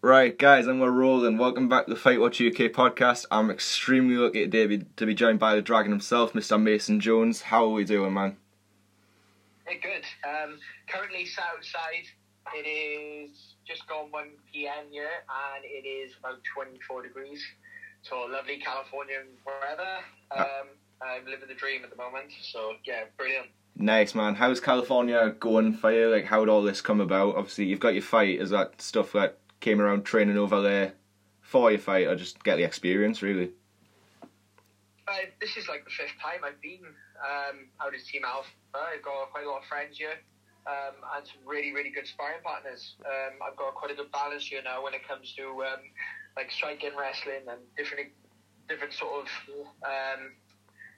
Right, guys, and we're rolling. Welcome back to the Fightwatch UK podcast. I'm extremely lucky today to be, to be joined by the Dragon himself, Mr. Mason Jones. How are we doing, man? Hey, good. Um, currently sat outside. It is just gone 1 p.m. here, and it is about 24 degrees. So lovely Californian weather. Um, I'm living the dream at the moment. So yeah, brilliant. Nice, man. How's California going for you? Like, how'd all this come about? Obviously, you've got your fight. Is that stuff that came around training over there for your fight, or just get the experience, really? Uh, this is like the fifth time I've been um, out of Team Alpha. I've got quite a lot of friends here um, and some really, really good sparring partners. Um, I've got quite a good balance here now when it comes to um, like striking, wrestling, and different, different sort of, um,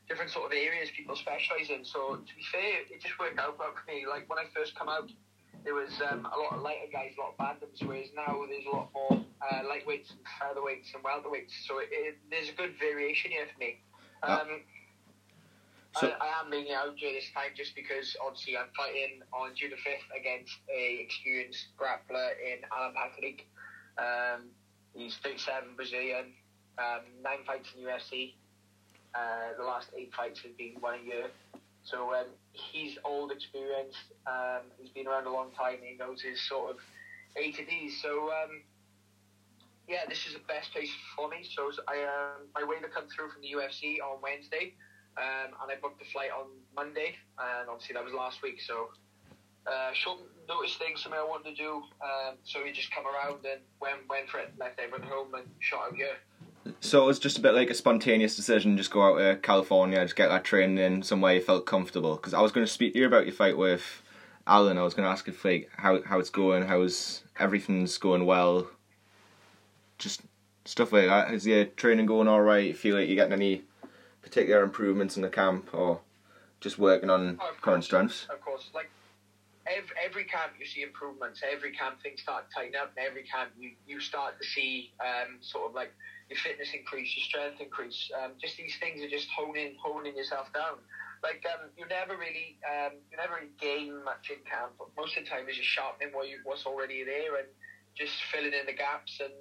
different sort of areas people specialise in. So to be fair, it just worked out well for me. Like when I first come out, there was um, a lot of lighter guys, a lot of bantams, whereas now there's a lot more uh, lightweights and featherweights and welterweights. So it, it, there's a good variation here for me. Um, So- I, I am mainly out here this time just because obviously I'm fighting on June the 5th against a experienced grappler in Alan Patrick. Um, he's 37 Brazilian, um, nine fights in UFC. Uh, the last eight fights have been one a year. So um, he's old, experienced. Um, he's been around a long time. He knows his sort of A to D. So um, yeah, this is the best place for me. So I um, my waiver come through from the UFC on Wednesday, um, and I booked the flight on Monday, and obviously that was last week. So uh, short notice thing, something I wanted to do. Um, so we just come around and went went for it. Left everyone home and shot out here. So it was just a bit like a spontaneous decision, just go out to California, just get that training in somewhere you felt comfortable. Because I was going to speak to you about your fight with Alan. I was going to ask if like how how it's going, how's everything's going well, just stuff like that. Is your training going all right? You feel like you're getting any particular improvements in the camp, or just working on Oh, current course. strengths? Of course, like every, every camp you see improvements. Every camp things start to tighten up, and every camp you, you start to see um, sort of like your fitness increase, your strength increase. Um, just these things are just honing honing yourself down. Like um, you never really um, you never really gain much in camp. But most of the time, is just sharpening what you what's already there and just filling in the gaps and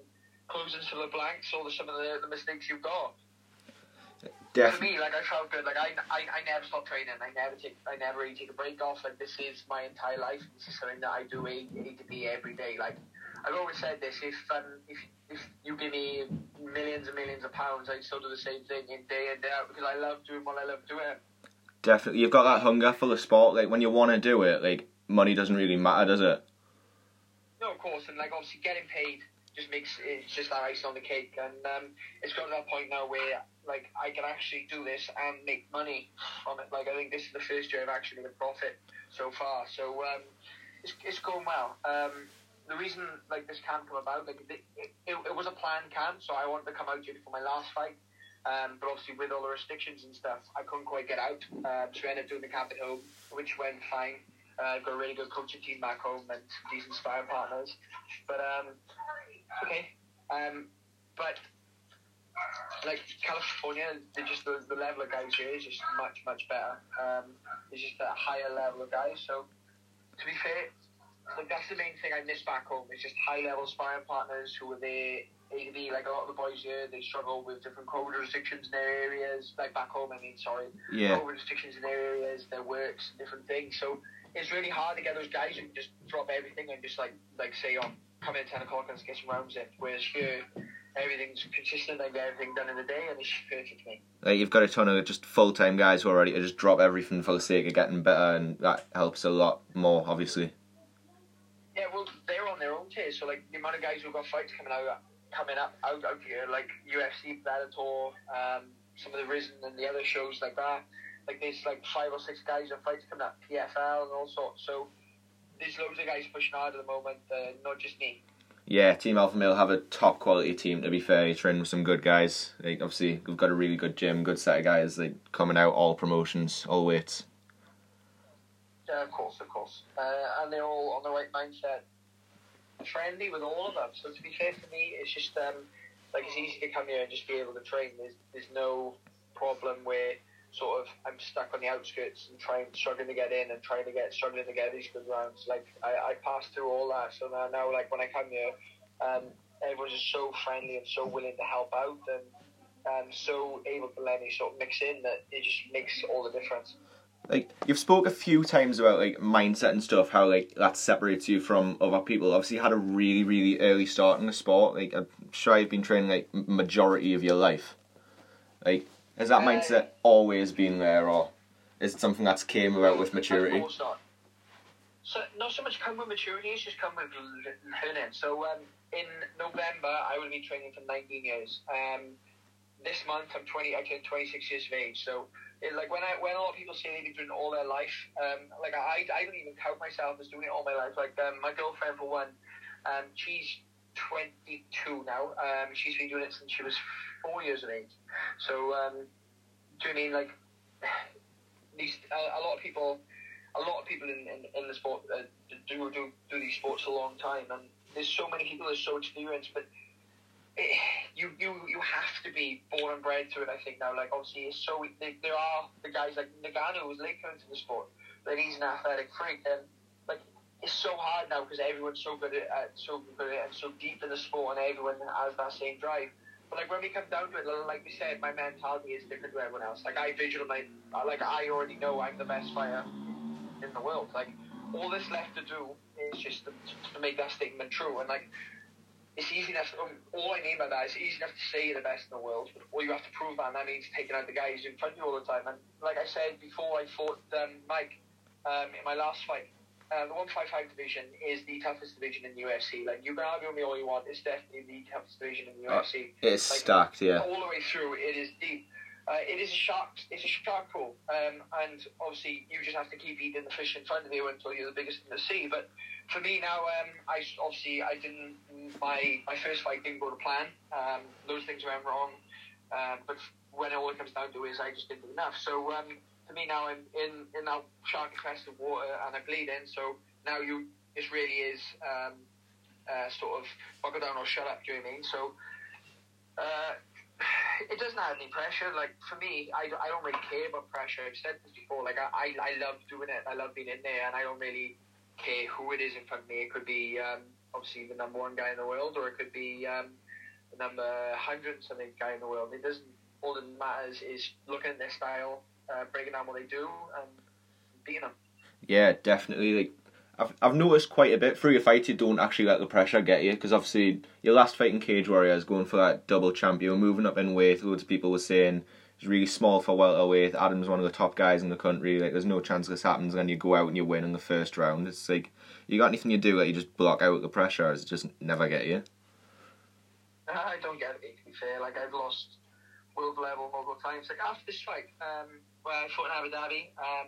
closing some of the blanks or the, some of the, the mistakes you've got for me, like I felt good. Like I, I, I never stop training. I never take, I never really take a break off. Like this is my entire life. This is something that I do A, A to B every day. Like I've always said this. If um, if if you give me millions and millions of pounds, I'd still do the same thing in day in day out because I love doing what I love doing. Definitely, you've got that hunger for the sport. Like when you want to do it, like money doesn't really matter, does it? No, of course, and like obviously getting paid just makes it's just that icing on the cake, and um, it's got to that point now where like I can actually do this and make money from it. Like I think this is the first year I've actually made a profit so far, so um, it's it's going well. Um, the reason like this camp come about, like it, it, it was a planned camp, so I wanted to come out here for my last fight. Um, but obviously with all the restrictions and stuff, I couldn't quite get out. Um, so I ended up doing the camp at home, which went fine. Uh, got a really good coaching team back home and decent sparring partners. But um, okay. Um, but like California, they just the, the level of guys here is just much much better. Um, it's just a higher level of guys. So to be fair, like that's the main thing I miss back home. It's just high level sparring partners who are there. A to B, like a lot of the boys here, they struggle with different COVID restrictions in their areas. Like back home, I mean, sorry, Yeah. COVID restrictions in their areas, their works, different things. So it's really hard to get those guys who can just drop everything and just like like say, oh, come in at ten o'clock and let's get some rounds in. Whereas here, everything's consistent. I get everything done in the day, and it's perfect for me. Like you've got a ton of just full time guys who are ready to just drop everything for the sake of getting better, and that helps a lot more, obviously. Yeah, well, they're on their own tier. So like the amount of guys who've got fights coming out, coming up out, out here, like UFC, Bellator, um, some of the Rizin and the other shows like that. Like there's like five or six guys with fights coming up, PFL and all sorts. So there's loads of guys pushing hard at the moment, uh, not just me. Yeah, Team Alpha Male have a top quality team. To be fair, you train with some good guys. Like obviously, we've got a really good gym, good set of guys. Like coming out all promotions, all weights. Yeah, of course, of course. Uh, and they're all on the right mindset. Friendly with all of them. So to be fair to me, it's just um, like it's easy to come here and just be able to train. There's there's no problem where sort of I'm stuck on the outskirts and trying struggling to get in and trying to get struggling to get these good rounds. Like I, I passed through all that. So now now like when I come here, um, everyone's just so friendly and so willing to help out and um, so able to let me sort of mix in that it just makes all the difference. Like you've spoke a few times about like mindset and stuff, how like that separates you from other people. Obviously, you had a really really early start in the sport. Like I'm sure you've been training like majority of your life. Like has that uh, mindset always been there, or is it something that's came about with maturity? Not. So not so much come with maturity; it's just come with learning. So um, in November, I will be training for 19 years. Um, this month I'm 20. I turned 26 years of age. So, it, like when I when a lot of people say they've been doing it all their life, um, like I I don't even count myself as doing it all my life. Like um, my girlfriend for one, um, she's 22 now. Um, she's been doing it since she was four years of age. So, um, do you mean like these a, a lot of people? A lot of people in, in, in the sport uh, do do do these sports a long time, and there's so many people that are so experienced, but you you you have to be born and bred to it. I think now, like obviously, it's so there are the guys like Ngannou who's late coming to the sport, but he's an athletic freak, and like it's so hard now because everyone's so good at uh, so good at and so deep in the sport, and everyone has that same drive. But like when we come down to it, like we said, my mentality is different to everyone else. Like I visualize, like I already know I'm the best fighter in the world. Like all that's left to do is just to, to make that statement true, and like it's easy enough. Um, all I mean by that is it's easy enough to say you're the best in the world, but all you have to prove that, and that means taking out the guys in front of you all the time. And like I said before, I fought um, Mike um, in my last fight. Uh, the 155 division is the toughest division in the UFC. Like you can argue with me all you want, it's definitely the toughest division in the UFC. Oh, it's like, stacked, yeah. All the way through, it is deep. Uh, it is a shark. It's a shark pool, um, and obviously you just have to keep eating the fish in front of you until you're the biggest in the sea. But for me now, um, I obviously I didn't my my first fight didn't go to plan. Um, those things went wrong, um, but when it all comes down to it, is I just didn't do enough. So um, for me now, I'm in in that shark infested water and I bleed in. So now you, this really is um, uh, sort of buckle down or shut up. Do you know what I mean? So. Uh, it doesn't have any pressure. Like for me, I, I don't really care about pressure. I've said this before. Like I, I, I love doing it. I love being in there, and I don't really care who it is in front of me. It could be um, obviously the number one guy in the world, or it could be um, the number hundred something guy in the world. It doesn't. All that matters is looking at their style, uh, breaking down what they do, and beating them. Yeah, definitely. Like I've I've noticed quite a bit through your fight. You don't actually let the pressure get you because obviously your last fight in Cage Warriors, going for that double champion, moving up in weight. Loads of people were saying He's really small for welterweight. Adam's one of the top guys in the country. Like, there's no chance this happens. And you go out and you win in the first round. It's like you got anything you do that you just block out the pressure. It's just never get you. I don't get it. To be fair, like I've lost world level multiple times. Like after this fight, um, where I fought in Abu Dhabi, um,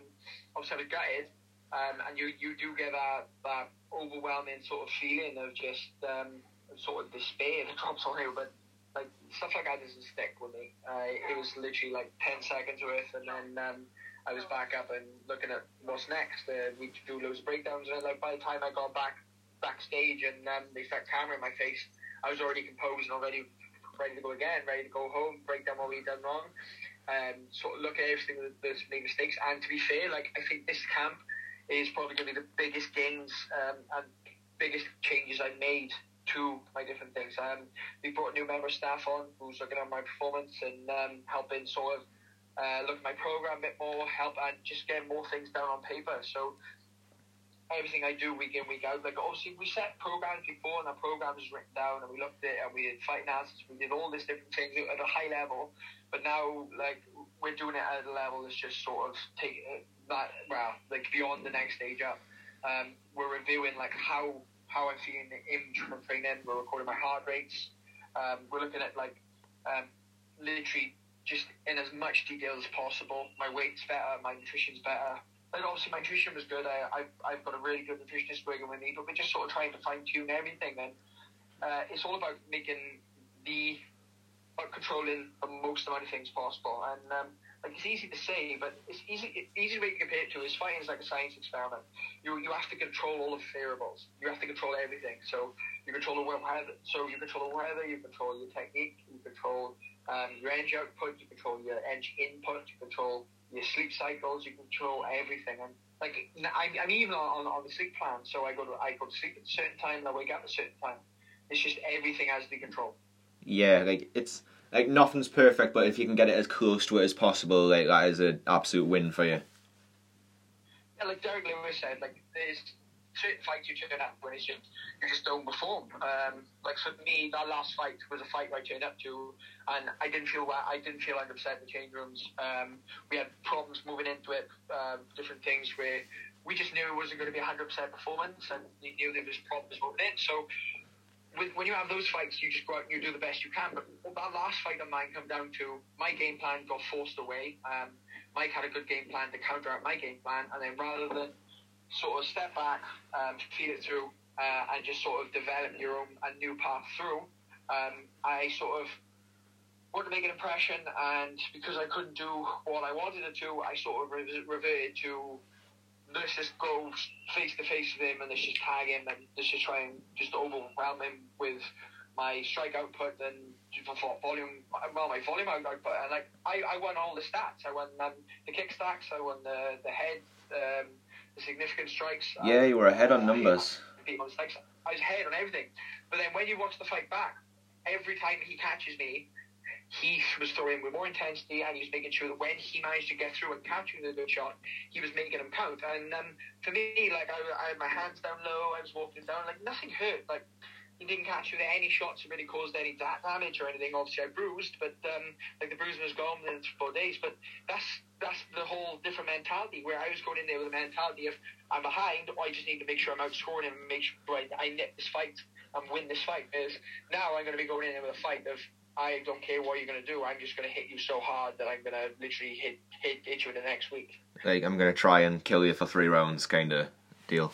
obviously I was gutted, um, and you you do get that that overwhelming sort of feeling of just um, sort of despair that drops on you. But like stuff like that doesn't stick with me. Uh, it was literally like ten seconds worth, and then um, I was back up and looking at what's next. Uh, we do loads of breakdowns, and like by the time I got back backstage and um, they start camera in my face, I was already composed and already ready to go again, ready to go home, break down what we'd done wrong, um, sort of look at everything that that's made mistakes. And to be fair, like I think this camp is probably going to be the biggest gains um, and biggest changes I've made to my different things. Um, we brought a new member of staff on who's looking at my performance and um, helping sort of uh, look at my program a bit more, help and just get more things down on paper. So everything I do week in, week out, like obviously we set programs before and our program is written down and we looked at it and we did fight analysis, we did all this different things at a high level. But now, like, we're doing it at a level that's just sort of take that, well, like beyond the next stage up. Um, we're reviewing like how how I'm feeling in from training. We're recording my heart rates. Um, we're looking at like um, literally just in as much detail as possible. My weight's better, my nutrition's better. And obviously my nutrition was good. I, I've, I've got a really good nutritionist working with me, but we're just sort of trying to fine tune everything. And uh, it's all about making the about controlling the most amount of things possible. And um, like it's easy to say, but it's easy. Easy way to compare it to is fighting is like a science experiment. You you have to control all the variables. You have to control everything. So you control the weather. So you control the weather. You control your technique. You control um, your energy output. You control your energy input. You control your sleep cycles. You control everything. And like I'm, I'm even on, on the sleep plan. So I go to I go to sleep at a certain time and I wake up at a certain time. it's just everything has the control. Yeah, like it's like nothing's perfect, but if you can get it as close to it as possible, like that is an absolute win for you. Yeah, like Derrick Lewis said, like there's certain fights you turn up when it's just you just don't perform. Um, like for me, that last fight was a fight I turned up to, and I didn't feel. I didn't feel 100 percent in the change rooms. Um, we had problems moving into it, um, different things where we just knew it wasn't going to be a 100 percent performance, and we knew there was problems moving in. So. When you have those fights, you just go out and you do the best you can. But that last fight of mine come down to my game plan got forced away. Um, Mike had a good game plan to counteract my game plan, and then rather than sort of step back, um, feed it through, uh, and just sort of develop your own a new path through. Um, I sort of wanted to make an impression, and because I couldn't do what I wanted to do, I sort of re- reverted to let's just go face to face with him, and let's just tag him, and let's just try and just overwhelm him with my strike output and volume, well, my volume output, and like I, I won all the stats. I won um, the kick stacks, I won the the head. Um, the significant strikes. Yeah, you were ahead on numbers. I was ahead on everything. But then when you watch the fight back, every time he catches me, he was throwing with more intensity and he was making sure that when he managed to get through and capturing the good shot, he was making them count. And um, for me, like I, I had my hands down low, I was walking down, like nothing hurt. Like he didn't catch with any shots that really caused any damage or anything. Obviously, I bruised, but um, like the bruising was gone within four days. But that's that's the whole different mentality where I was going in there with a mentality of I'm behind, I just need to make sure I'm outscoring him and make sure I, I this fight and win this fight. Is now I'm going to be going in there with a fight of I don't care what you're going to do. I'm just going to hit you so hard that I'm going to literally hit hit hit you in the next week. Like I'm going to try and kill you for three rounds, kind of deal.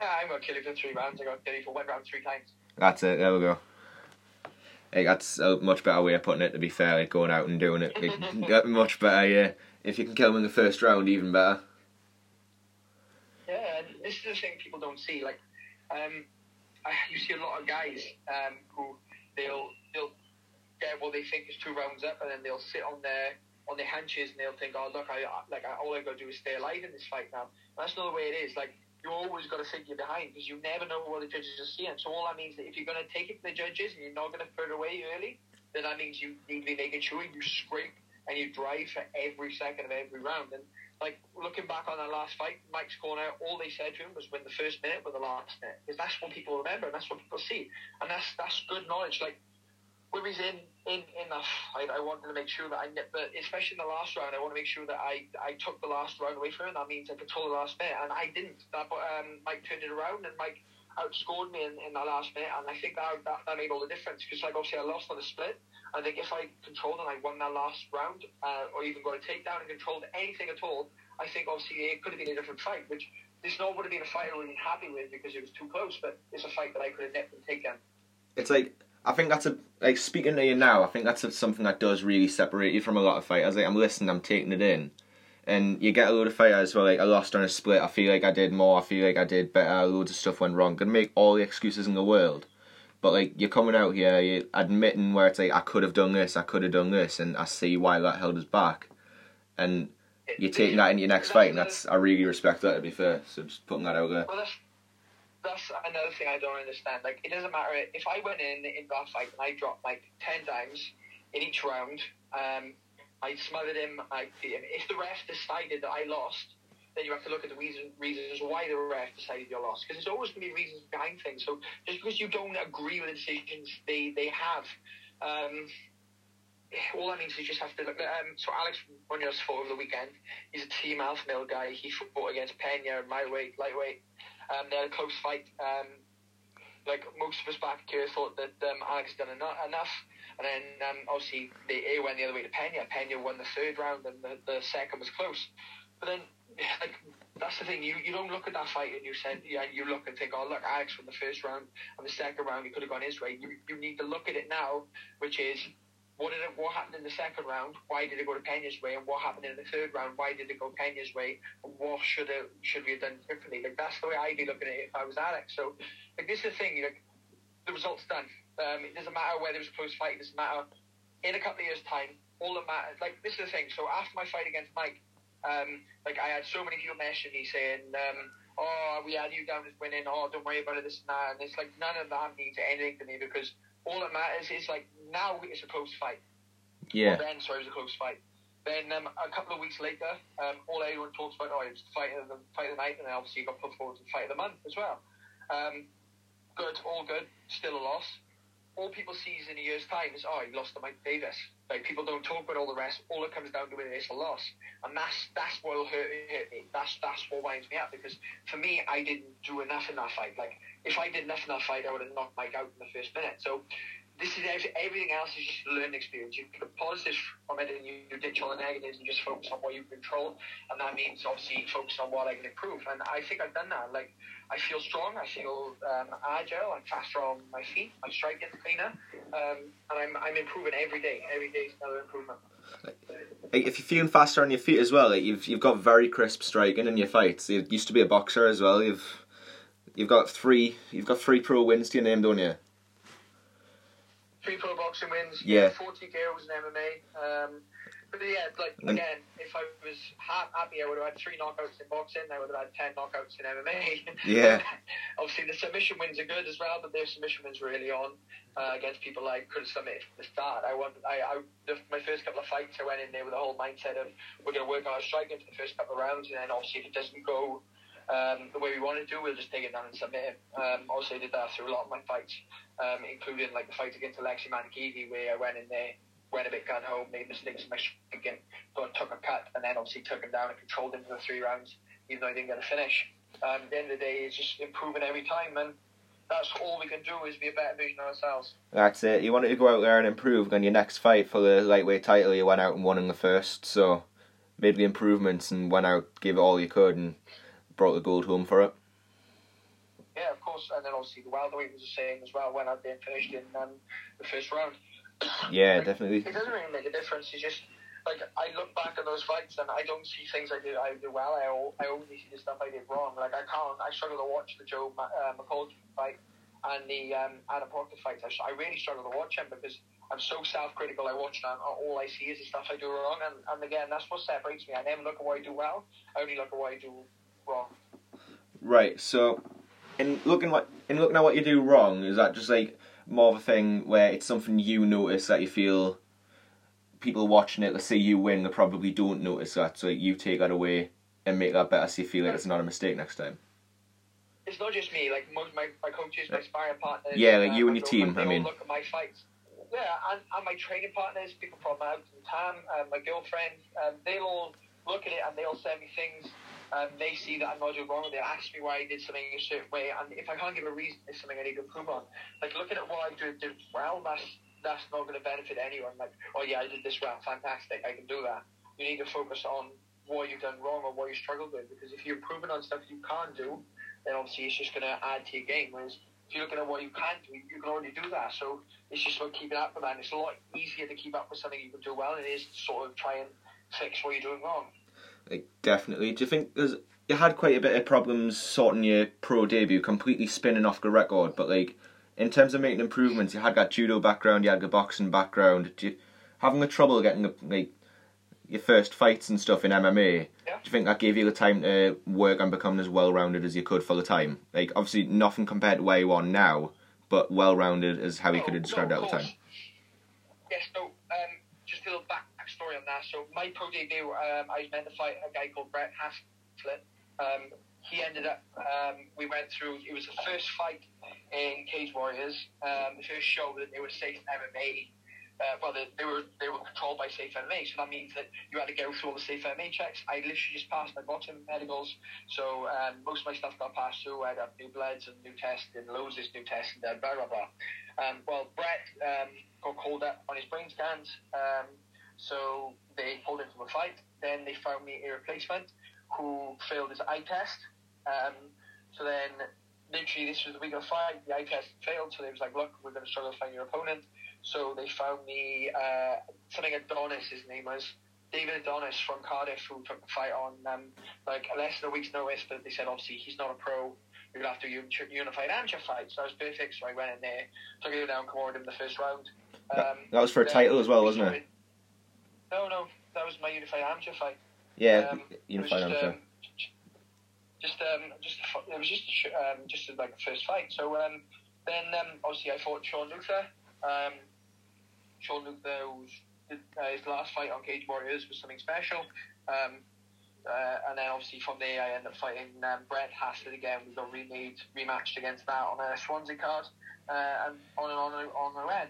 Yeah, I'm going to kill you for three rounds. I'm going to kill you for one round three times. That's it. There we go. Like, that's a much better way of putting it. To be fair, like going out and doing it, like, much better. Yeah, if you can kill them in the first round, even better. Yeah, this is the thing people don't see. Like, um, I, you see a lot of guys um, who they'll they'll get what they think is two rounds up, and then they'll sit on their on their hunches and they'll think, oh look, I like all I got to do is stay alive in this fight now. That's not the way it is. Like you always got to think you're behind because you never know what the judges are seeing. So all that means that if you're going to take it to the judges and you're not going to put it away early, then that means you need to be making sure you scrape and you drive for every second of every round. And like looking back on that last fight, Mike's corner, all they said to him was win the first minute with the last minute because that's what people remember and that's what people see, and that's that's good knowledge. Like when he's in in in that fight, I wanted to make sure that I but especially in the last round, I want to make sure that I I took the last round away from him. That means I control the last minute, and I didn't. That um, Mike turned it around, and Mike outscored me in, in that last minute, and I think that that, that made all the difference because like obviously I lost on the split. I think if I controlled and I won that last round, uh, or even got a takedown and controlled anything at all, I think obviously it could have been a different fight, which this not would have been a fight I would have been happy with because it was too close, but it's a fight that I could have nipped and taken. It's like I think that's a like speaking to you now. I think that's a, something that does really separate you from a lot of fighters. Like I'm listening, I'm taking it in, and you get a load of fighters where like I lost on a split. I feel like I did more. I feel like I did better. Loads of stuff went wrong. Gonna make all the excuses in the world, but like you're coming out here, you're admitting where it's like I could have done this, I could have done this, and I see why that held us back, and you're taking that into your next fight, and that's I really respect that. To be fair, so just putting that out there. Well, that's another thing I don't understand. Like, it doesn't matter if I went in in that fight and I dropped like ten times in each round. Um, I smothered him. I beat him. If the ref decided that I lost, then you have to look at the reason, reasons why the ref decided you lost. Because there's always going to be reasons behind things. So just because you don't agree with the decisions they they have. Um, all that means is you just have to look. Um, so Alex Munoz fought over the weekend. He's a team alpha male guy. He fought against Pena, my weight, lightweight. Um, they had a close fight. Um, like most of us back here thought that um, Alex done enough. And then um, obviously they it went the other way to Pena. Pena won the third round, and the, the second was close. But then, like that's the thing, you, you don't look at that fight and you said yeah, you look and think, oh look, Alex won the first round, and the second round he could have gone his way. You you need to look at it now, which is what did it, what happened in the second round? Why did it go to Pena's way? And what happened in the third round? Why did it go Pena's way? And what should it, should we have done differently? Like that's the way I'd be looking at it if I was Alex. So like this is the thing. Like the results done. Um, it doesn't matter whether it was a close fight. It doesn't matter. In a couple of years' time, all that matters. Like this is the thing. So after my fight against Mike, um, like I had so many people messaging me saying, um, oh, we had you down as winning. Oh, don't worry about it, this and that. And it's like none of that means anything to me because all that matters is like now it's a close fight. Yeah. Well, then, sorry, it was a close fight. Then um, a couple of weeks later, um, all everyone talks about, oh, it was the fight of the fight of the night, and then obviously you got put forward to the fight of the month as well. Um, good, all good, still a loss. All people see in a year's time is, oh, he lost to Mike Davis. Like people don't talk about all the rest. All it comes down to is a loss, and that's that's what will hurt, hurt me. That's that's what winds me up because for me, I didn't do enough in that fight. Like if I did enough in that fight, I would have knocked Mike out in the first minute. So this is everything else is just a learning experience. You put positives from it and you, you ditch all the negatives and just focus on what you control. And that means obviously focus on what I can improve. And I think I've done that. Like I feel strong, I feel um, agile, I'm faster on my feet, my strike gets cleaner, um, and I'm, I'm improving every day. Every day is another improvement. If you're feeling faster on your feet as well, like you've you've got very crisp striking in your fights. You used to be a boxer as well. You've you've got three you've got three pro wins to your name, don't you? Three pro boxing wins. Yeah. 40 girls in MMA. Um, but yeah, like again, if I was ha- happy, I would have had three knockouts in boxing. I would have had ten knockouts in MMA. Yeah. Obviously, the submission wins are good as well, but their submission wins really on uh, against people I could from the start. I want, I, I the, my first couple of fights, I went in there with the whole mindset of we're going to work on our striking for the first couple of rounds, and then obviously if it doesn't go um, the way we want to do, we'll just take it down and submit him. Um, also, I did that through a lot of my fights, um, including like the fight against Aleksi Mantykivi, where I went in there, went a bit gun home, made mistakes in my striking, but took a cut, and then obviously took him down and controlled him for the three rounds, even though I didn't get a finish. Um, at the end of the day, it's just improving every time, and that's all we can do is be a better version of ourselves. That's it. You wanted to go out there and improve. On your next fight for the lightweight title, you went out and won in the first. So made the improvements and went out, gave it all you could, and brought the gold home for it. Course, and then obviously the welterweight was the same as well. Went out there and finished in um, the first round. Yeah, Like, definitely. It doesn't really make a difference. It's just like I look back at those fights and I don't see things I did I did well. I, I only see the stuff I did wrong. Like I can't. I struggle to watch the Joe uh, McColl fight and the um, Adam Proctor fight. I, I really struggle to watch them because I'm so self-critical. I watch them and all I see is the stuff I do wrong. And, and again, that's what separates me. I never look at what I do well. I only look at what I do wrong. Right. So, in looking what in looking at what you do wrong, is that just like more of a thing where it's something you notice that you feel people watching it, let's say you win, they probably don't notice that, so you take that away and make that better, so you feel like it's not a mistake next time. It's not just me. Like most my, my coaches, my sparring partners. Yeah, like uh, you and your team, I mean. look at my fights. Yeah, and, and my training partners, people from out in town, uh, my girlfriend, um, they'll all look at it and they'll send me things. Um, they see that I'm not doing wrong. They ask me why I did something a certain way, and if I can't give a reason, it's something I need to improve on. Like looking at what I do, did well, that's that's not going to benefit anyone. Like, oh yeah, I did this well, fantastic, I can do that. You need to focus on what you've done wrong or what you struggled with, because if you're improving on stuff you can't do, then obviously it's just going to add to your game. Whereas if you're looking at what you can do, you can already do that. So it's just about keeping up with that. And it's a lot easier to keep up with something you can do well than it is sort of try and fix what you're doing wrong. Like definitely. Do you think there's you had quite a bit of problems sorting your pro debut, completely spinning off the record, but like in terms of making improvements, you had that judo background, you had the boxing background. Do you having the trouble getting the, like your first fights and stuff in MMA? Yeah. Do you think that gave you the time to work and become as well rounded as you could for the time? Like obviously nothing compared to where you are now, but well rounded as how you No, could have described no, it at the time. Yes, no, um, just a little backstory on that. So my pro debut, um, I was meant to fight a guy called Brett Haslett. Um, he ended up, um, we went through, it was the first fight in Cage Warriors, um, the first show that they were safe MMA. Uh, well, they, they were they were controlled by Safe MMA, so that means that you had to go through all the Safe MMA checks. I literally just passed my bottom medicals, so um, most of my stuff got passed through. I had new bloods and new tests and loads of new tests and blah blah blah. Um, well, Brett got called up on his brain scans, um, so they pulled him from a fight. Then they found me a replacement who failed his eye test. Um, so then, literally, this was the week of the fight. The eye test failed, so they was like, "Look, we're going to struggle to find your opponent." So they found me uh, something Adonis. His name was David Adonis from Cardiff, who took the fight on um, like less than a week's notice. But they said obviously he's not a pro. You'll have to unified amateur fight. So that was perfect. So I went in there, took him down, commanded him the first round. Um, That was for a title as well, wasn't it? No, no, that was my unified amateur fight. Yeah, Um, unified amateur. um, just um, just it was just um, just like the first fight. So um, then um, obviously I fought Sean Luther. Um, Sean Luther was uh, his last fight on Cage Warriors was something special. Um, uh, and then obviously from there I ended up fighting um, Brett Hassett again. We got remade, rematched against that on a Swansea card, uh, and on and on and on the red.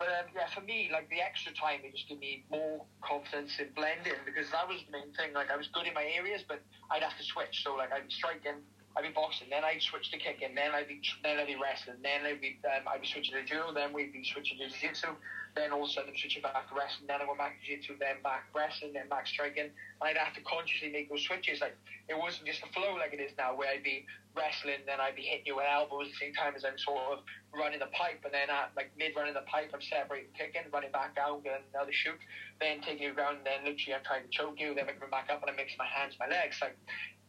But um, yeah, for me, like the extra time, it just gave me more confidence in blending because that was the main thing. Like I was good in my areas, but I'd have to switch. So like I'd be striking, I'd be boxing, then I'd switch to kicking, then I'd be then I'd be wrestling, then I'd be um, I'd be switching to judo, then we'd be switching to jiu-jitsu, then all of a sudden I'm switching back to wrestling, then I go back to jiu-jitsu, then back wrestling, then back striking. And I'd have to consciously make those switches. Like it wasn't just a flow like it is now, where I'd be wrestling, then I'd be hitting you with elbows at the same time as I'm sort of running the pipe, and then at like mid running the pipe, I'm separating kicking, running back down, getting another shoot, then taking you down, then literally I'm trying to choke you, then I come back up and I mix my hands, my legs. Like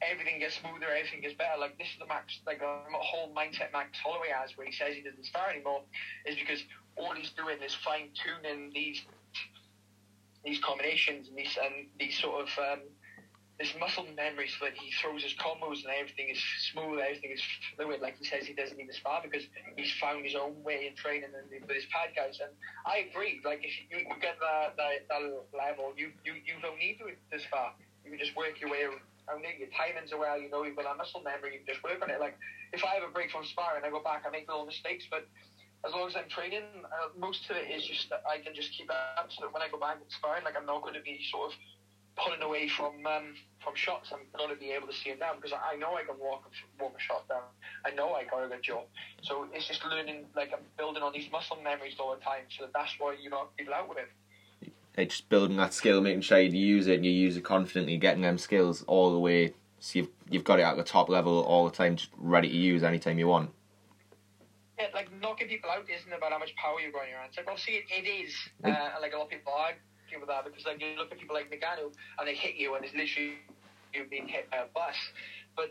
everything gets smoother, everything gets better. Like this is the max, like a whole mindset Max Holloway has, where he says he doesn't spar anymore, is because all he's doing is fine tuning these these combinations and these and these sort of um, this muscle memory so that he throws his combos and everything is smooth, everything is fluid. Like he says, he doesn't need spar because he's found his own way in training and with his pad guys. And I agree. Like if you, you get that, that, that level, you, you you don't need to far. You can just work your way around it. Your timings well. You know you've got that muscle memory. You just work on it. Like if I have a break from sparring, I go back. I make little mistakes, but as long as I'm training, uh, most of it is just that I can just keep up so that when I go back and sparring, like I'm not going to be sort of pulling away from um, from shots. I'm going to be able to see them down because I know I can walk walk a shot down. I know I got a good job. So it's just learning, like I'm building on these muscle memories all the time. So that's why you knock people out with it. It's just building that skill, making sure you use it and you use it confidently, getting them skills all the way. So you've you've got it at the top level all the time, just ready to use anytime you want yeah, like knocking people out isn't about how much power you've got in your hands. Like obviously it, it is, uh, like a lot of people argue with that because like you look at people like Ngannou and they hit you and it's literally you being hit by a bus. But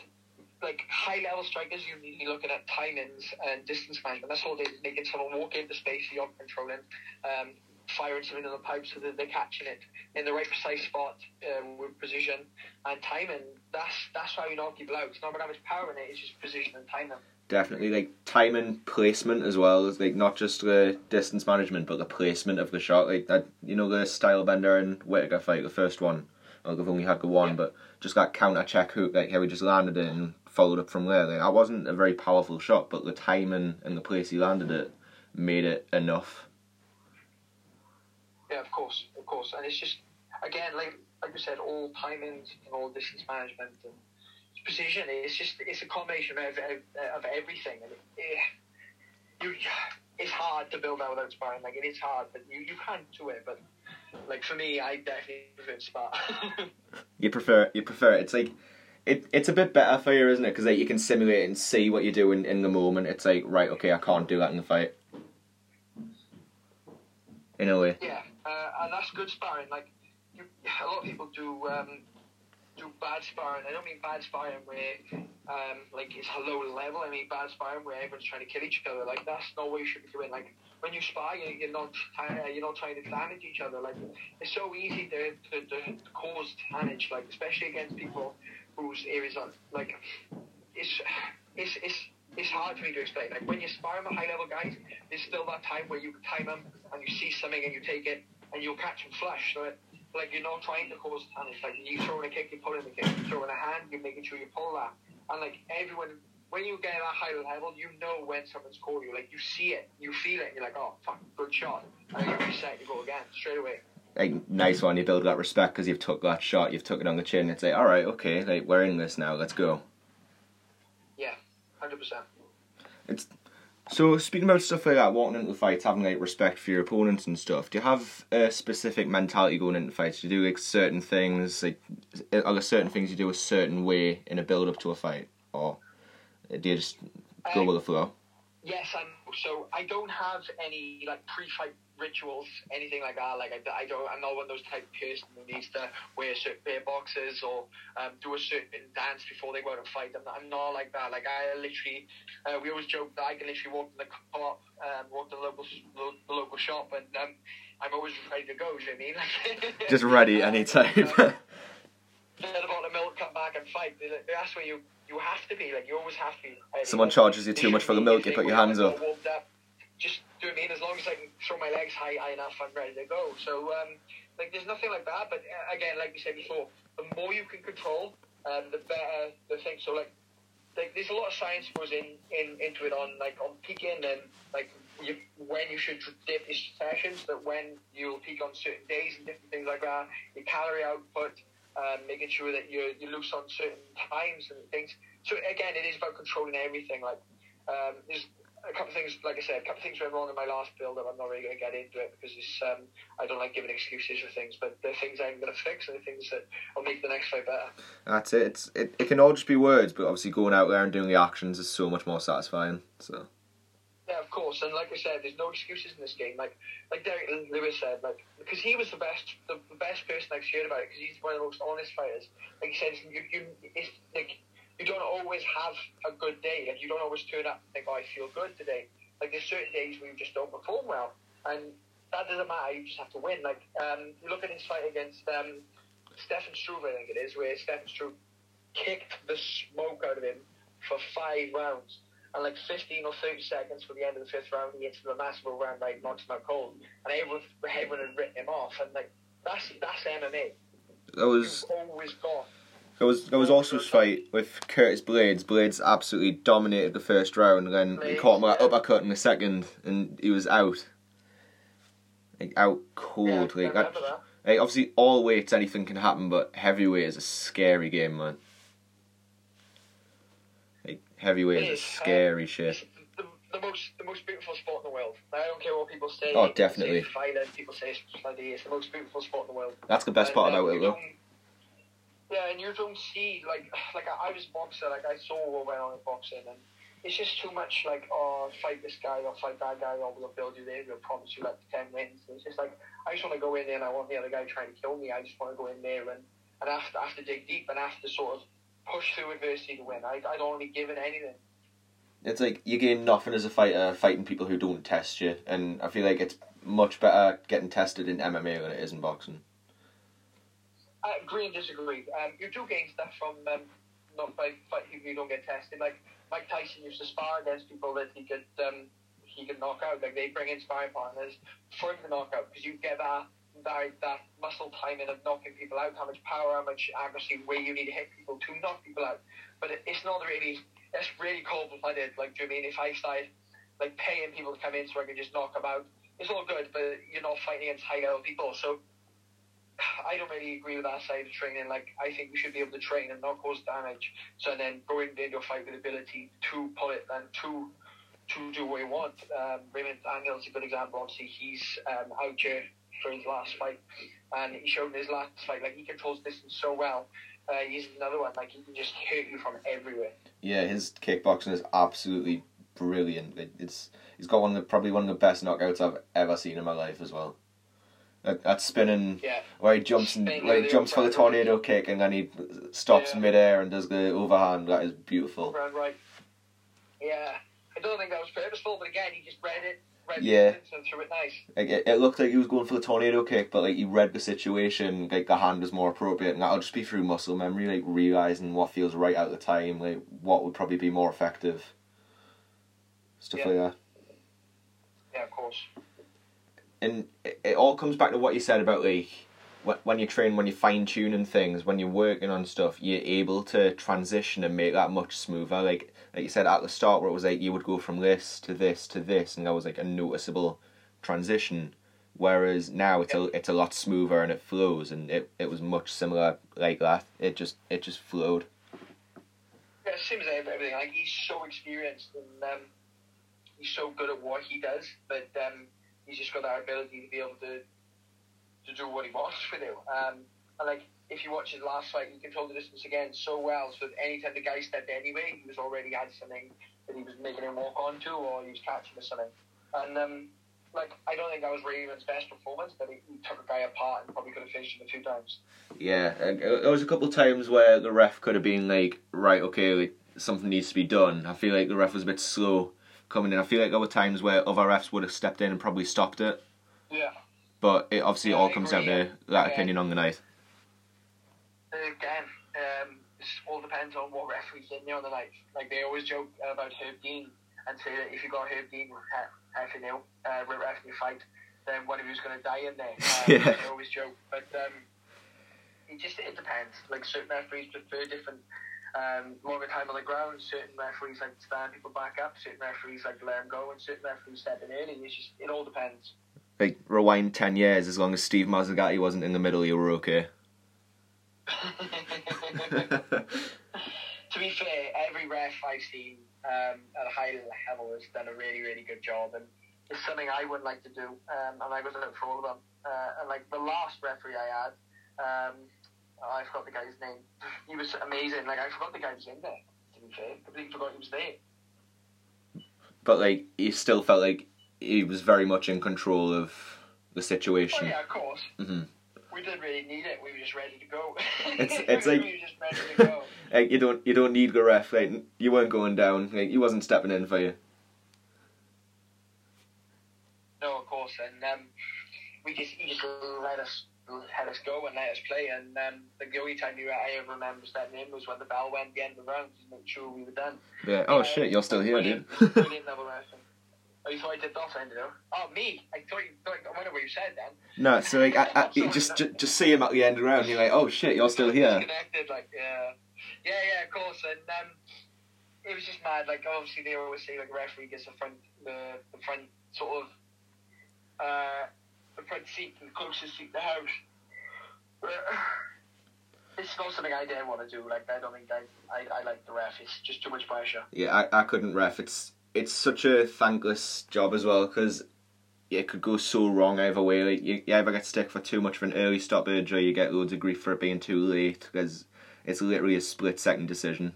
like high level strikers, you're looking at timings and distance management. That's all is, making someone walk into space you're controlling, um, firing something in the pipe so that they're catching it in the right precise spot um, with precision and timing. That's that's how you knock people out. It's not about how much power in it; it's just precision and timing definitely like timing placement as well as like not just the distance management but the placement of the shot like that you know the Stylebender and Whittaker fight the first one well, they've only had the one yeah. but just that counter check hook like how he just landed it and followed up from there like that wasn't a very powerful shot but the timing and the place he landed it made it enough yeah of course of course and it's just again like like you said all timings and all distance management and precision. It's just it's a combination of, of, of everything, and it, it, you it's hard to build out without sparring. Like it is hard, but you, you can do it. But like for me, I definitely prefer to spar. you prefer you prefer it. It's like it, it's a bit better for you, isn't it? Because like, you can simulate and see what you're doing in the moment. It's like right, okay, I can't do that in the fight. In a way. Yeah, uh, and that's good sparring. Like you, a lot of people do um, do bad sparring. I don't mean bad sparring where um, like it's a low level. I mean bad sparring where everyone's trying to kill each other. Like that's not what you should be doing. Like when you spar, you're not you're not trying to damage each other. Like it's so easy to, to, to cause damage. Like especially against people whose areas are like it's it's it's it's hard for me to explain. Like when you spar with high level guys, there's still that time where you time them and you see something and you take it and you'll catch them flush. So it, like you're not trying to cause damage. Like you throwing a kick, you're pulling the kick. You throwing a hand, you're making sure you pull that. And like everyone, when you get at that high level, you know when someone's called you. Like you see it, you feel it. You're like, oh fuck, good shot. And you reset, you go again straight away. Like nice one, you build that respect because you've took that shot, you've took it on the chin. It's like, all right, okay, like we're in this now. Let's go. Hundred percent. It's so speaking about stuff like that, walking into the fights, having like respect for your opponents and stuff. Do you have a specific mentality going into fights? Do you do like certain things, like are there certain things you do a certain way in a build up to a fight, or do you just go um, with the flow? Yes, I'm. So I don't have any like pre-fight rituals, anything like that. Like I, I don't, I'm not one of those type of person who needs to wear certain pair boxes or um, do a certain dance before they go out and fight. I'm not, I'm not like that. Like I literally, uh, we always joke that I can literally walk in the car, um, walk to the local, the local shop, and um, I'm always ready to go. Do you know what I mean? Just ready anytime. Get a bottle of milk, come back and fight. That's where you You have to be like you always have to be. Someone charges you too much for the milk, you put your hands "Well, up." Just do you I mean? As long as I can throw my legs high, high enough, I'm ready to go. So um, like there's nothing like that. But uh, again, like we said before, the more you can control, um, the better the thing. So like like there's a lot of science goes in, in into it on like on peaking and like you, when you should dip your sessions, that when you'll peak on certain days and different things like that, your calorie output, um, making sure that you're you loose on certain times and things. So again, it is about controlling everything. Like um, there's a couple of things, like I said, a couple of things went wrong in my last build up. I'm not really going to get into it because it's, um, I don't like giving excuses for things, but the things I'm going to fix and the things that will make the next fight better. That's it. It's it, it can all just be words, but obviously going out there and doing the actions is so much more satisfying. So Yeah, of course. And like I said, there's no excuses in this game. Like like Derrick Lewis said, like because he was the best, the, the best person I've heard about it because he's one of the most honest fighters. Like he said, you, you it's like you don't always have a good day. Like you don't always turn up and think, oh, I feel good today. Like there's certain days where you just don't perform well, and that doesn't matter. You just have to win. Like um, you look at his fight against um, Stefan Struve, I think it is, where Stefan Struve kicked the smoke out of him for five rounds. And like 15 or 30 seconds for the end of the fifth round, he hits him a massive round, like knocks him out cold. And everyone, everyone had written him off. And like, that's that's MMA. that was You've always got. There was there was also a fight with Curtis Blaydes. Blaydes absolutely dominated the first round, and then he caught him with an uppercut in the second, and he was out. Like out cold. Yeah, like, that, that. like obviously all weights anything can happen, but heavyweight is a scary game, man. Like heavyweight is is, a scary It's shit. the, the most the most beautiful sport in the world. I don't care what people say. Oh, people definitely. Say it's violent. People say it's bloody. It's the most beautiful sport in the world. That's the best And, part um, about it, though. Yeah, and you don't see like like I, was boxer, like I saw what went on in boxing, and it's just too much like oh fight this guy or fight that guy or we'll build you there, we'll promise you like ten wins. It's just like I just want to go in there and I want the other guy trying to kill me. I just want to go in there and and I have to, have to dig deep and have to sort of push through adversity to win. I I don't want to be given anything. It's like you gain nothing as a fighter fighting people who don't test you, and I feel like it's much better getting tested in MMA than it is in boxing. I agree and disagree. Um, you do gain stuff from um, not by fight people who don't get tested. Like Mike Tyson used to spar against people that he could um, he could knock out. Like they bring in sparring partners for him to knock out because you get that that that muscle timing of knocking people out, how much power, how much accuracy, where you need to hit people to knock people out. But it, it's not really that's really cold blooded. Like do you mean if I started like paying people to come in so I can just knock them out? It's all good, but you're not fighting against high level people, so. I don't really agree with that side of training. Like, I think we should be able to train and not cause damage. So then go into a fight with ability to pull it and to to do what you want. Um, Raymond is a good example. Obviously, he's um, out here for his last fight, and he showed in his last fight like he controls distance so well. Uh, he's another one like he can just hit you from everywhere. Yeah, his kickboxing is absolutely brilliant. It, it's he's got one of the, probably one of the best knockouts I've ever seen in my life as well. That, that spinning Yeah, where he jumps and where he jumps for the tornado kick and then he stops Yeah. midair and does the overhand. That is beautiful. right. Yeah, I don't think that was purposeful, but again, he just read it, read Yeah. the and threw it nice. Like it, it looked like he was going for the tornado kick, but like he read the situation. Like the hand was more appropriate, and that'll just be through muscle memory, like realizing what feels right at the time, like what would probably be more effective. Stuff Yeah. like that. Yeah, of course. And it, it all comes back to what you said about like wh- when you train, when you're fine tuning things, when you're working on stuff, you're able to transition and make that much smoother. Like like you said at the start, where it was like you would go from this to this to this, and that was like a noticeable transition. Whereas now it's a it's a lot smoother and it flows, and it, it was much similar like that. It just it just flowed. Yeah, same as everything. Like he's so experienced and um, he's so good at what he does, but um, he's just got that ability to be able to to do what he wants with it. Um, and like if you watch his last fight, he controlled the distance again so well. So anytime the guy stepped anyway, he was already had something that he was making him walk onto, or he was catching or something. And um, like I don't think that was Raven's best performance, but he, he took a guy apart and probably could have finished him a few times. Yeah, there was a couple of times where the ref could have been like, right, okay, like something needs to be done. I feel like the ref was a bit slow coming in. I feel like there were times where other refs would have stepped in and probably stopped it. Yeah. But it obviously Yeah, all comes down to that yeah. opinion on the night. again, um, it's all depends on what referee's in there on the night. Like they always joke about Herb Dean and say that if you got Herb Dean effing you, uh, ref your fight, then one of you's going to die in there. Uh, Yeah. They always joke, but um, it just it depends. Like certain referees prefer different. Um, longer time on the ground. Certain referees like to stand people back up. Certain referees like to let them go, and certain referees step in early. It's just it all depends. Like rewind ten years, as long as Steve Mazzagatti wasn't in the middle, you were okay. to be fair, every ref I've seen um, at a high level has done a really, really good job, and it's something I would like to do, um, and I was up for all of them. Uh, and like the last referee I had, um, I forgot the guy's name. He was amazing. Like I forgot the guy was in there. To be fair, completely forgot he was there. but like, you still felt like he was very much in control of the Oh situation. yeah, of course. hmm We didn't really need it. We were just ready to go. It's- it's like- we were just ready to go. Like you don't you don't need ref. Like you weren't going down. Like he wasn't stepping in for you. No, of course, and um, we just he just let us let us go and let us play. And um, the only time you I ever remember stepping in was when the bell went at the end of the round to make sure we were done. Yeah. Oh shit, you're still here, dude. Brilliant, brilliant level wrestling. Oh, you thought I did that end? Oh, me? I thought you. Thought, I wonder what you said then. no, so like, I, I, you just, just just see him at the end of the round. You're like, oh shit, you're still here. Connected, like yeah, yeah, yeah, of course. And um, it was just mad. Like obviously they always say like referee gets the front, the the front sort of, uh, the front seat, and the closest seat to the house. But, it's not something I dare want to do. Like I don't think I, I, I like the ref. It's just too much pressure. Yeah, I, I couldn't ref. It's it's such a thankless job as well because it could go so wrong either way. Like you, you either get stick for too much of an early stoppage, or you get loads of grief for it being too late because it's literally a split second decision.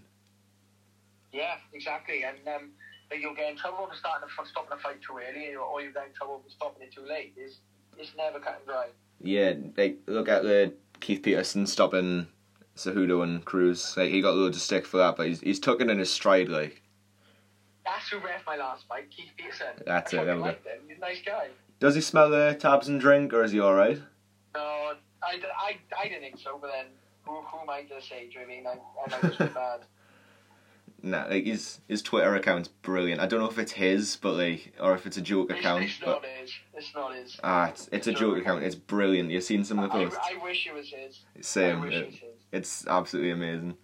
Yeah, exactly. And um, you'll get in trouble for starting a, stopping a fight too early, or you get in trouble for stopping it too late. It's never cut and dry. Yeah, like look at the Keith Peterson stopping Cejudo and Cruz. Like he got loads of stick for that, but he's he's took it in his stride. Like That's who ref my last fight, Keith Peterson. That's I it, there we go. He's a nice guy. does he smell the tabs and drink, or is he all right? No, I, I, I didn't think so, but then who, who am I to say? Do you know what I mean? I, I be bad. Nah, like his his Twitter account's brilliant. I don't know if it's his, but like, or if it's a joke It's, account. it's but not his. It's not his. ah, it's it's a joke account. It's brilliant. You've seen some of the posts. I wish it was his. I Same. wish It, it was his. it's absolutely amazing.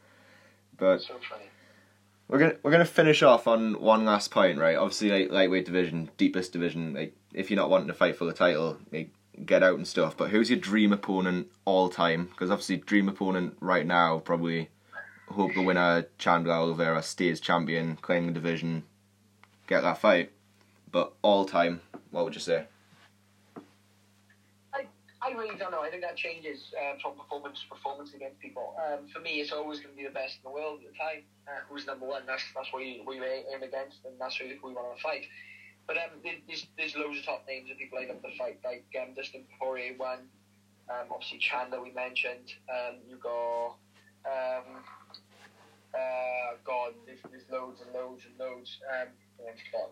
But So funny. we're gonna we're gonna finish off on one last point, right? Obviously, like lightweight division, deepest division. Like, if you're not wanting to fight for the title, like, get out and stuff. But who's your dream opponent all time? Because obviously, dream opponent right now probably hope the winner Chandler Oliveira stays champion, claim the division, get that fight. But all time, what would you say? I really don't know. I think that changes uh, from performance to performance against people. Um, for me, it's always going to be the best in the world at the time. Uh, who's number one? That's that's what you, we aim against, and that's who we want to fight. But um, there's, there's loads of top names of people I love to fight, like um, Dustin Poirier won. Um, obviously Chandler we mentioned. Um, you got um, uh, God, there's, there's loads and loads and loads. Um, now,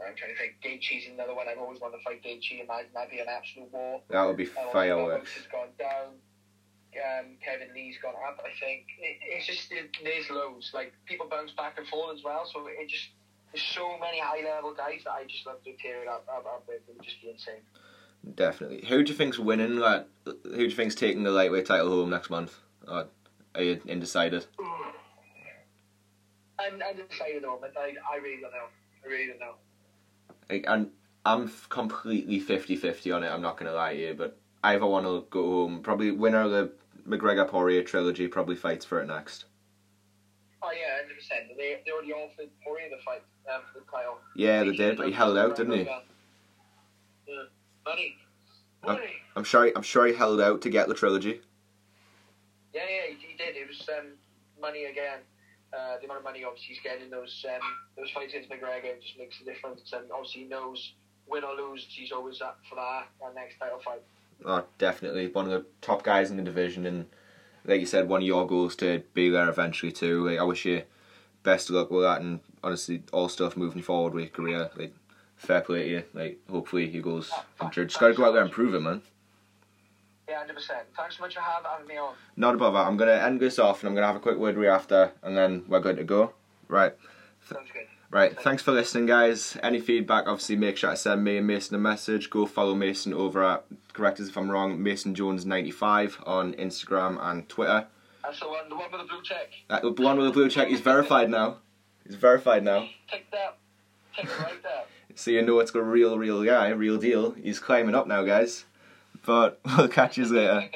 I'm trying to think. Gaethje's another one. I've always wanted to fight Gaethje. Imagine that'd be an absolute war. That would be Uh, fireworks. has gone down. Um, Kevin Lee's gone up. I think it, it's just it, there's loads. Like people bounce back and forth as well. So it just there's so many high level guys that I just love to tear it up. up, up with. It would just be insane. Definitely. Who do you think's winning? Like, who do you think's taking the lightweight title home next month? Or are you undecided? I'm undecided on it. I, I really don't know. I really don't know. Like, I'm I'm completely 50-50 on it. I'm not gonna lie to you, but I either want to go home. Probably winner of the McGregor Poirier trilogy probably fights for it next. Oh yeah, hundred percent. They they already offered Poirier the fight um, for the title. Yeah, they did, but he held out, didn't he? Yeah. Money. Money. I'm sure. I'm sure he held out to get the trilogy. Yeah, yeah, he, he did. It was um, money again. Uh, the amount of money obviously he's getting in those um, those fights against McGregor just makes a difference. And obviously he knows win or lose, he's always up for that, that next title fight. Oh, definitely one of the top guys in the division, and like you said, one of your goals to be there eventually too. Like, I wish you best of luck with that, and honestly, all stuff moving forward with your career. Like, fair play to you. Like, hopefully your goals. I'm just gotta go out there and prove it, man. Yeah, hundred percent. Thanks so much for having me on. Not above that. I'm gonna end this off, and I'm gonna have a quick word with you after, and then we're good to go. Right. Sounds good. Right, thanks for listening, guys. Any feedback, obviously, make sure to send me and Mason a message. Go follow Mason over at, correct us if I'm wrong, Mason Jones95 on Instagram and Twitter. That's the one, the one with the blue check. That, the one with the blue check, he's verified now. He's verified now. Take that. It right there. So you know it's a real, real guy, real deal. He's climbing up now, guys. But we'll catch you later.